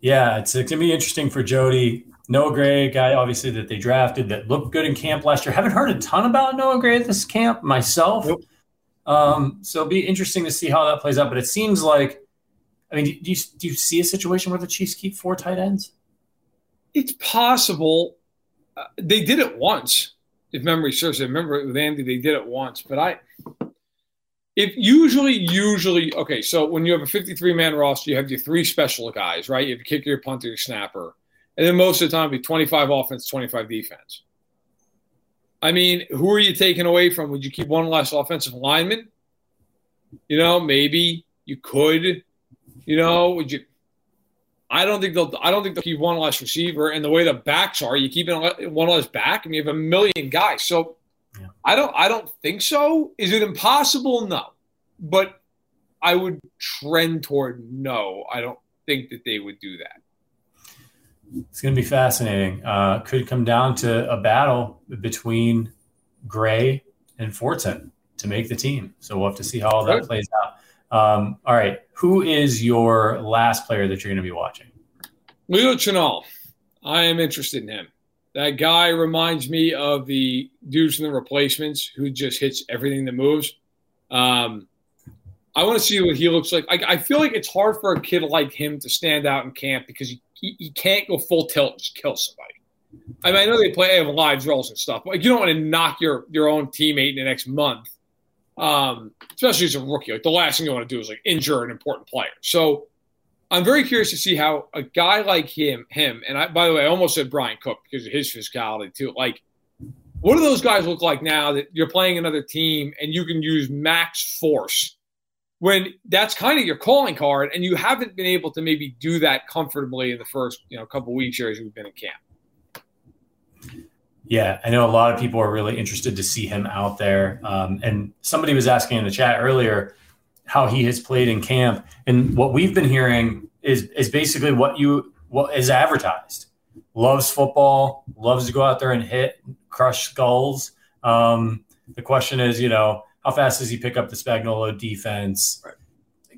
yeah, it's, it's going to be interesting for Jody. Noah Gray, guy obviously that they drafted that looked good in camp last year. Haven't heard a ton about Noah Gray at this camp myself. Nope. Um, so it'll be interesting to see how that plays out. But it seems like, I mean, do you, do you see a situation where the Chiefs keep four tight ends? It's possible. Uh, they did it once, if memory serves. I remember with Andy, they did it once. But I, if usually, usually, okay, so when you have a 53 man roster, you have your three special guys, right? You have your kicker, your punter, your snapper. And then most of the time, be 25 offense, 25 defense. I mean, who are you taking away from? Would you keep one less offensive lineman? You know, maybe you could. You know, would you? I don't think they'll. I don't think they'll keep one less receiver. And the way the backs are, you keep one less back, and you have a million guys. So, yeah. I don't. I don't think so. Is it impossible? No, but I would trend toward no. I don't think that they would do that. It's going to be fascinating. Uh, could come down to a battle between Gray and Fortson to make the team. So we'll have to see how all that plays out. Um, all right, who is your last player that you're going to be watching? Leo Chenal. I am interested in him. That guy reminds me of the dudes from the replacements who just hits everything that moves. Um, I want to see what he looks like. I, I, feel like it's hard for a kid like him to stand out in camp because he, he can't go full tilt and just kill somebody. I mean, I know they play have live drills and stuff, but you don't want to knock your your own teammate in the next month, um, especially as a rookie. Like the last thing you want to do is like injure an important player. So I'm very curious to see how a guy like him, him, and I, by the way, I almost said Bryan Cook because of his physicality too. Like, what do those guys look like now that you're playing another team and you can use max force when that's kind of your calling card, and you haven't been able to maybe do that comfortably in the first you know couple weeks here as we've been in camp. Yeah, I know a lot of people are really interested to see him out there. Um, and somebody was asking in the chat earlier how he has played in camp. And what we've been hearing is is basically what you what is advertised. Loves football, loves to go out there and hit, crush skulls. Um, the question is, you know, how fast does he pick up the Spagnuolo defense? Right.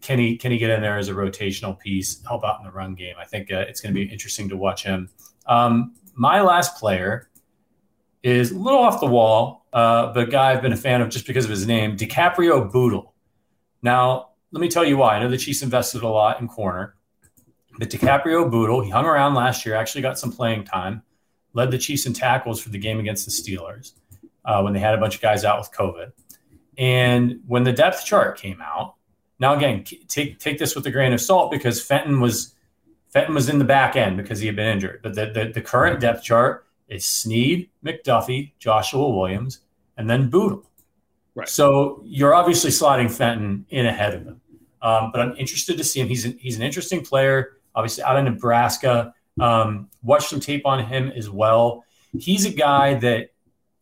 Can he can he get in there as a rotational piece, help out in the run game? I think uh, it's going to be interesting to watch him. Um, my last player is a little off the wall, uh, but a guy I've been a fan of just because of his name, DiCaprio Bootle. Now, let me tell you why. I know the Chiefs invested a lot in corner, but DiCaprio Bootle, he hung around last year, actually got some playing time, led the Chiefs in tackles for the game against the Steelers uh, when they had a bunch of guys out with COVID. And when the depth chart came out, now again, take take this with a grain of salt because Fenton was Fenton was in the back end because he had been injured. But the, the, the current depth chart is Sneed, McDuffie, Joshua Williams, and then Bootle. Right. So you're obviously slotting Fenton in ahead of him. Um, but I'm interested to see him. He's an, he's an interesting player, obviously out of Nebraska. Um, watch some tape on him as well. He's a guy that,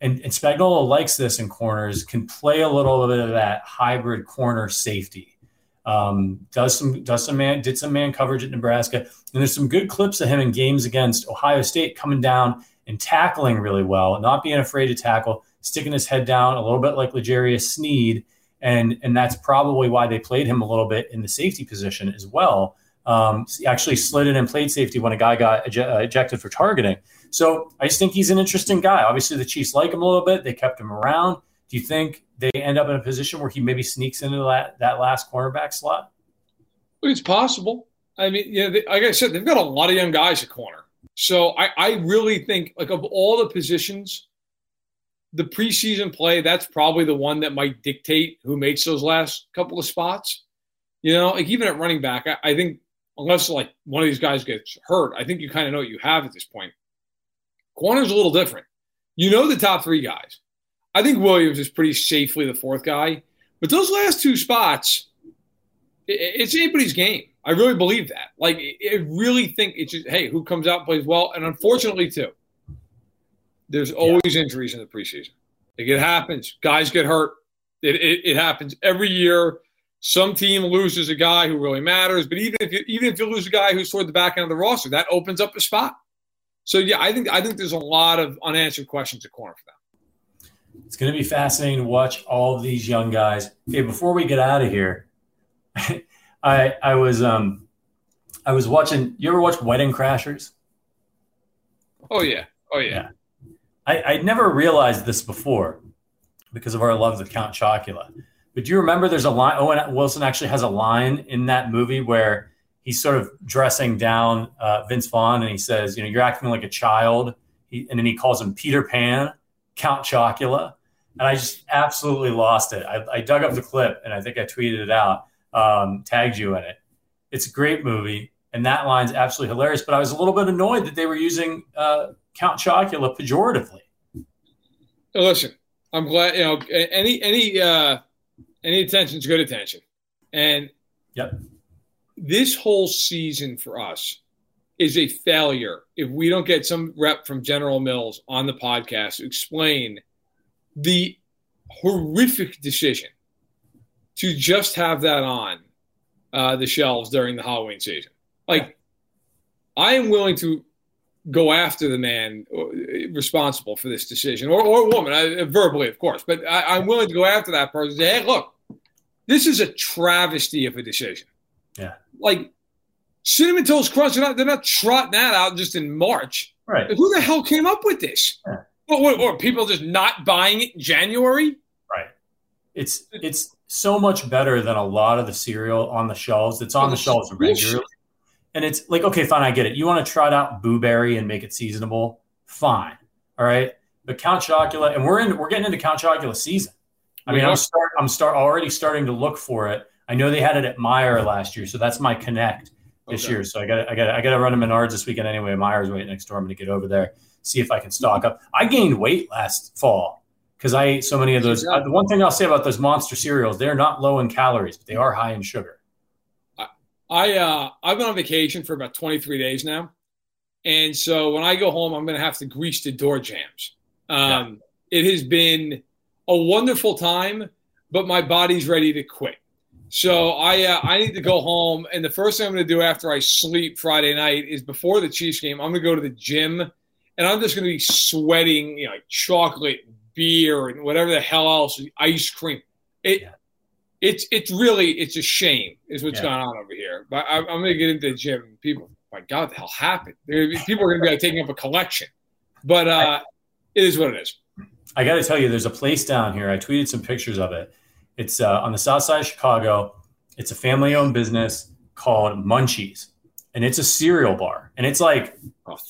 and, and Spagnuolo likes this in corners, can play a little bit of that hybrid corner safety. Um, does some does some man did some man coverage at Nebraska, and there's some good clips of him in games against Ohio State coming down and tackling really well, not being afraid to tackle sticking his head down a little bit like L'Jarius Sneed. And, and that's probably why they played him a little bit in the safety position as well. Um, actually slid in and played safety when a guy got uh, ejected for targeting. So I just think he's an interesting guy. Obviously, the Chiefs like him a little bit. They kept him around. Do you think they end up in a position where he maybe sneaks into that, that last cornerback slot? It's possible. I mean, yeah, they, like I said, they've got a lot of young guys at corner. So I, I really think, like, of all the positions, the preseason play, that's probably the one that might dictate who makes those last couple of spots. You know, like even at running back, I, I think unless like one of these guys gets hurt, I think you kind of know what you have at this point. Corner's a little different. You know the top three guys. I think Williams is pretty safely the fourth guy, but those last two spots, it's anybody's game. I really believe that. Like, I really think it's just, hey, who comes out and plays well? And unfortunately, too, there's always yeah. injuries in the preseason. Like it happens. Guys get hurt. It, it, it, happens every year. Some team loses a guy who really matters, but even if you, even if you lose a guy who's toward the back end of the roster, that opens up a spot. So yeah, I think I think there's a lot of unanswered questions at corner for them. It's going to be fascinating to watch all of these young guys. Hey, before we get out of here, I I was um I was watching. You ever watch Wedding Crashers? Oh yeah, oh yeah. yeah. I, I never realized this before because of our love of Count Chocula. But do you remember there's a line? Owen Wilson actually has a line in that movie where he's sort of dressing down uh, Vince Vaughn and he says, you know, you're acting like a child. He, and then he calls him Peter Pan, Count Chocula. And I just absolutely lost it. I, I dug up the clip and I think I tweeted it out, um, tagged you in it. It's a great movie. And that line's absolutely hilarious. But I was a little bit annoyed that they were using uh, Count Chocula pejoratively. Listen, I'm glad you know any any uh, any attention is good attention, and yep, this whole season for us is a failure if we don't get some rep from General Mills on the podcast to explain the horrific decision to just have that on uh, the shelves during the Halloween season. Like, I am willing to go after the man uh, responsible for this decision or, or woman, I, verbally, of course. But I, am willing to go after that person. Say, hey, look, this is a travesty of a decision. Yeah. Like cinnamon toast crunch, they're not, they're not trotting that out just in March. Right. who the hell came up with this? Yeah. Or, or people just not buying it in January? Right. It's it's so much better than a lot of the cereal on the shelves. It's on the shelves regularly. And it's like, okay, fine, I get it. You want to trot out Boo Berry and make it seasonable? Fine. All right. But Count Chocula, and we're in we're getting into Count Chocula season. I mean, I'm start I'm start already starting to look for it. I know they had it at Meijer last year, so that's my connect this okay. year. So I got I got I got to run to Menards this weekend anyway. Meijer's right next door. I'm going to get over there, see if I can stock up. I gained weight last fall because I ate so many of those. Uh, the one thing I'll say about those monster cereals, they're not low in calories, but they are high in sugar. I uh, I've been on vacation for about 23 days now, and so when I go home, I'm going to have to grease the door jams. Um, yeah. It has been a wonderful time, but my body's ready to quit. So I uh, I need to go home, and the first thing I'm going to do after I sleep Friday night is before the Chiefs game, I'm going to go to the gym, and I'm just going to be sweating, you know, like chocolate, beer, and whatever the hell else, ice cream. It yeah it's it's really it's a shame is what's yeah. going on over here. But I, am going to get into the gym. People, my God, what the hell happened? People are going to be like, taking up a collection, but uh, it is what it is. I got to tell you, there's a place down here. I tweeted some pictures of it. It's uh, on the south side of Chicago. It's a family-owned business called Munchies, and it's a cereal bar, and it's like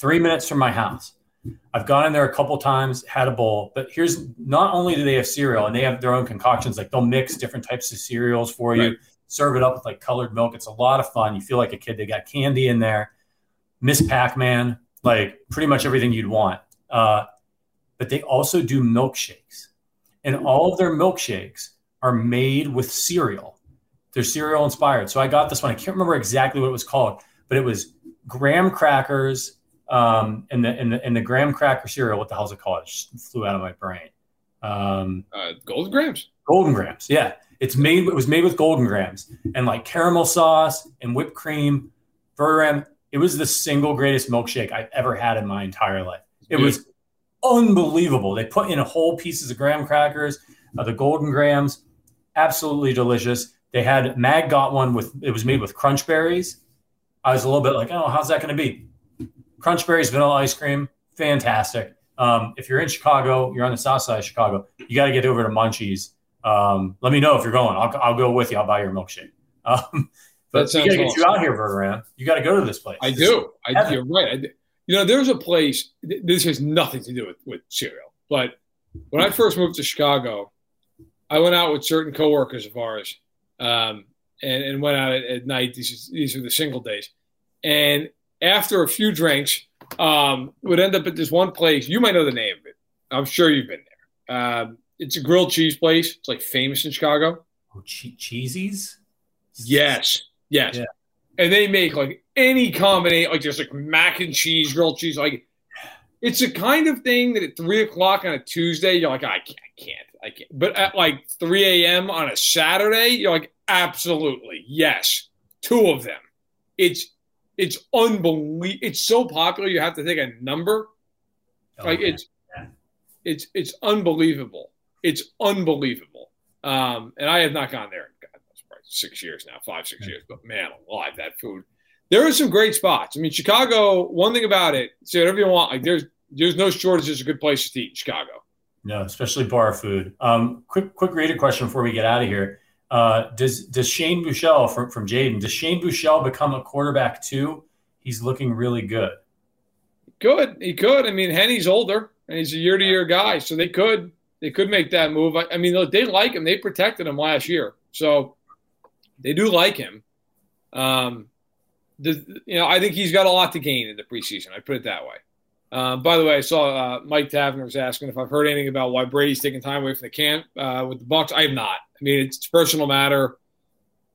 three minutes from my house. I've gone in there a couple times, had a bowl, but here's not only do they have cereal and they have their own concoctions, like they'll mix different types of cereals for you, right. serve it up with like colored milk. It's a lot of fun. You feel like a kid. They got candy in there, Miss Pac Man, like pretty much everything you'd want. Uh, but they also do milkshakes, and all of their milkshakes are made with cereal. They're cereal inspired. So I got this one. I can't remember exactly what it was called, but it was graham crackers um, and the in the in the graham cracker cereal. What the hell's it called? It just flew out of my brain. Um, uh, Golden Grahams. Golden Grahams. Yeah, it's made. It was made with Golden Grahams and like caramel sauce and whipped cream. Verderame. It was the single greatest milkshake I've ever had in my entire life. It was unbelievable. They put in whole pieces of graham crackers, uh, the golden grahams, absolutely delicious. They had Mag got one with it was made with crunch berries. I was a little bit like, oh, how's that going to be? Crunch Berries vanilla ice cream, fantastic. Um, if you're in Chicago, you're on the south side of Chicago, you got to get over to Munchies. Um, let me know if you're going. I'll, I'll go with you. I'll buy your milkshake. Um, but we got to get awesome. you out here, Verderame. You got to go to this place. I do. I, you're right. I, you know, there's a place. This has nothing to do with, with cereal, but when I first moved to Chicago, I went out with certain coworkers of ours, um, and, and went out at, at night. These these are the single days, and after a few drinks, um, would end up at this one place. You might know the name of it. I'm sure you've been there. Um, it's a grilled cheese place. It's like famous in Chicago. Oh, che- cheesies? Yes. Yes. Yeah. And they make like any combination, like just like mac and cheese, grilled cheese. Like it's a kind of thing that at three o'clock on a Tuesday, you're like, I can't, I can't, I can't. But at like 3 a.m. on a Saturday, you're like, absolutely, yes, two of them. It's it's unbelievable. It's so popular. You have to take a number. Oh, like it's, yeah. it's, it's unbelievable. It's unbelievable. Um, and I have not gone there. God, probably six years now, five, six years. But man, alive, that food. There are some great spots. I mean, Chicago. One thing about it, say whatever you want. Like there's, there's no shortage of good places to eat in Chicago. No, especially bar food. Um, quick, quick rated question before we get out of here. Uh, does does Shane Buechele from from Jaden? Does Shane Buechele become a quarterback too? He's looking really good. Good, he could. I mean, Henne's older and he's a year to year guy, so they could they could make that move. I, I mean, they like him. They protected him last year, so they do like him. Um, the, you know, I think he's got a lot to gain in the preseason. I put it that way. Um, by the way, I saw uh, Mike Tavener was asking if I've heard anything about why Brady's taking time away from the camp uh, with the Bucs. I have not. I mean, it's personal matter.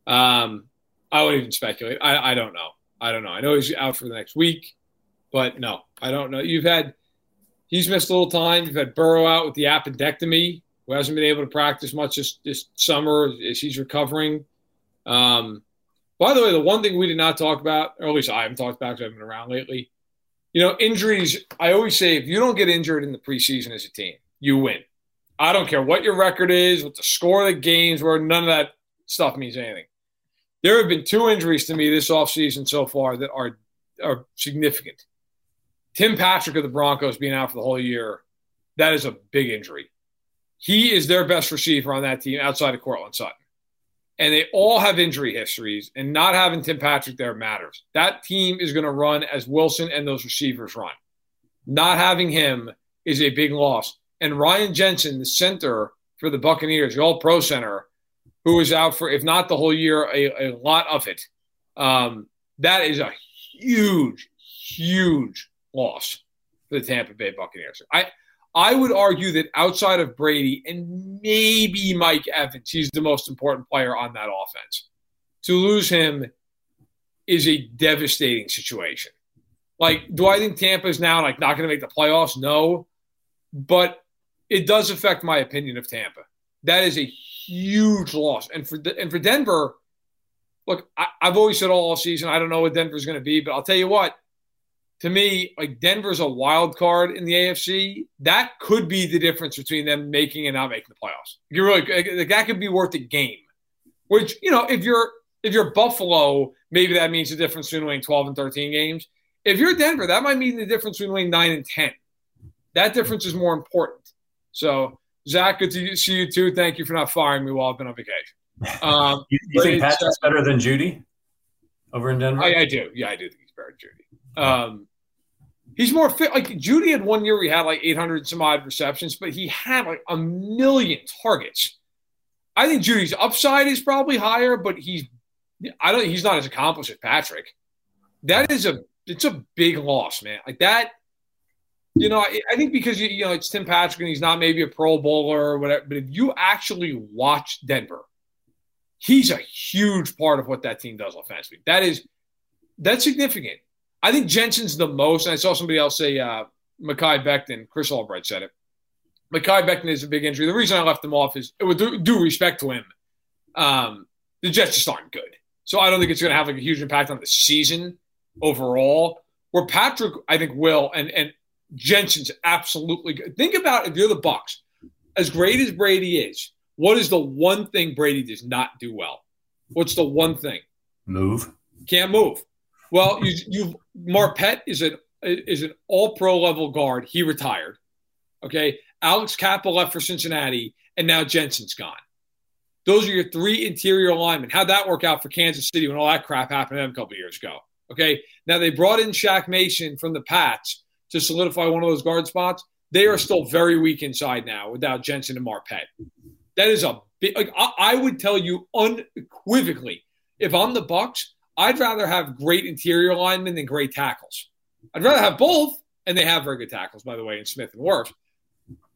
Um, I wouldn't even speculate. I, I don't know. I don't know. I know he's out for the next week, but no, I don't know. You've had he's missed a little time. You've had Burrow out with the appendectomy, who hasn't been able to practice much this, this summer as he's recovering. Um, by the way, the one thing we did not talk about, or at least I haven't talked about because I've been around lately, you know, injuries, I always say if you don't get injured in the preseason as a team, you win. I don't care what your record is, what the score of the games were, none of that stuff means anything. There have been two injuries to me this offseason so far that are are significant. Tim Patrick of the Broncos being out for the whole year, that is a big injury. He is their best receiver on that team outside of Courtland Sutton. And they all have injury histories, and not having Tim Patrick there matters. That team is going to run as Wilson and those receivers run. Not having him is a big loss. And Ryan Jensen, the center for the Buccaneers, the all pro center, who was out for, if not the whole year, a, a lot of it. Um, that is a huge, huge loss for the Tampa Bay Buccaneers. I, I would argue that outside of Brady and maybe Mike Evans, he's the most important player on that offense. To lose him is a devastating situation. Like, do I think Tampa is now like not going to make the playoffs? No, but it does affect my opinion of Tampa. That is a huge loss, and for and for Denver, look, I, have always said all season I don't know what Denver's going to be, but I'll tell you what. To me, like Denver's a wild card in the AFC. That could be the difference between them making and not making the playoffs. You're really like, that could be worth a game. Which you know, if you're if you're Buffalo, maybe that means the difference between winning 12 and 13 games. If you're Denver, that might mean the difference between winning nine and 10. That difference is more important. So, Zach, good to see you too. Thank you for not firing me while I've been on vacation. Um, you, you think Patrick's better than Jeudy over in Denver? I, I, do. Yeah, I do think he's better than Jeudy. Um, he's more fit. Like Jeudy had one year we had like 800 some odd receptions, but he had like a million targets. I think Jeudy's upside is probably higher, but he's I don't he's not as accomplished as Patrick. That is a it's a big loss, man. Like that you know, I, I think because you know it's Tim Patrick and he's not maybe a Pro Bowler or whatever, but if you actually watch Denver, he's a huge part of what that team does offensively. That is that's significant. I think Jensen's the most. And I saw somebody else say uh, Mekhi Becton. Chris Albright said it. Mekhi Becton is a big injury. The reason I left him off is with due respect to him, um, the Jets just aren't good. So I don't think it's going to have like a huge impact on the season overall. Where Patrick, I think, will, and and Jensen's absolutely good. Think about if you're the Bucs, as great as Brady is, what is the one thing Brady does not do well? What's the one thing? Move. Can't move. Well, you you Marpet is an is an all pro level guard. He retired. Okay. Alex Cappa left for Cincinnati, and now Jensen's gone. Those are your three interior linemen. How'd that work out for Kansas City when all that crap happened to them a couple years ago? Okay. Now they brought in Shaq Mason from the Pats to solidify one of those guard spots. They are still very weak inside now without Jensen and Marpet. That is a big. Like, I, I would tell you unequivocally, if I'm the Bucs, I'd rather have great interior linemen than great tackles. I'd rather have both, and they have very good tackles, by the way, in Smith and Wirfs.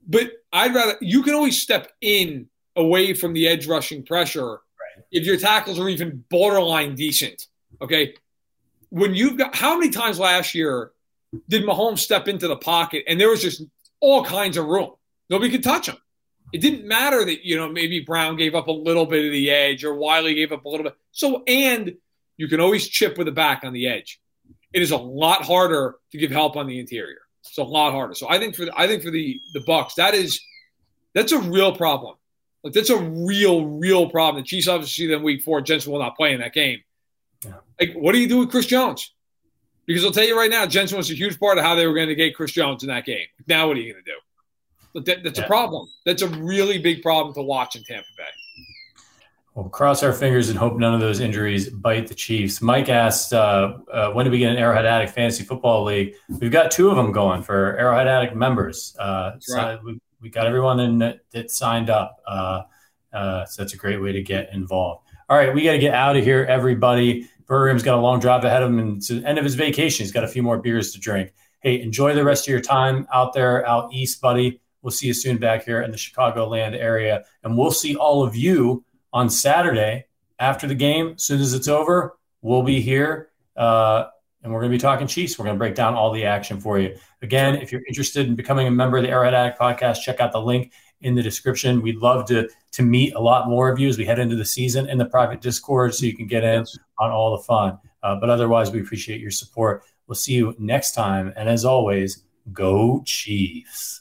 But I'd rather you can always step in away from the edge rushing pressure right. if your tackles are even borderline decent. Okay, when you've got how many times last year did Mahomes step into the pocket and there was just all kinds of room. Nobody could touch him. It didn't matter that, you know, maybe Brown gave up a little bit of the edge or Wylie gave up a little bit. So, and you can always chip with the back on the edge. It is a lot harder to give help on the interior. It's a lot harder. So I think for the, I think for the the Bucs, that is that's a real problem. Like that's a real, real problem. The Chiefs obviously see them week four. Jensen will not play in that game. Yeah. Like, what do you do with Chris Jones? Because I'll tell you right now, Jensen was a huge part of how they were going to get Chris Jones in that game. Now, what are you going to do? But that, that's yeah. a problem. That's a really big problem to watch in Tampa Bay. Well, cross our fingers and hope none of those injuries bite the Chiefs. Mike asked, uh, uh, when do we get an Arrowhead Addict Fantasy Football League? We've got two of them going for Arrowhead Addict members. Uh, right. we, we, got everyone in that, that signed up. Uh, uh, so that's a great way to get involved. All right, we got to get out of here, everybody. Bergham's got a long drive ahead of him, and it's the end of his vacation. He's got a few more beers to drink. Hey, enjoy the rest of your time out there, out east, buddy. We'll see you soon back here in the Chicagoland area, and we'll see all of you on Saturday after the game. As soon as it's over, we'll be here, uh, and we're going to be talking Chiefs. We're going to break down all the action for you. Again, if you're interested in becoming a member of the Arrowhead Addict podcast, check out the link in the description. We'd love to to meet a lot more of you as we head into the season in the private Discord, so you can get in on all the fun. Uh, but otherwise, we appreciate your support. We'll see you next time. And as always, go Chiefs.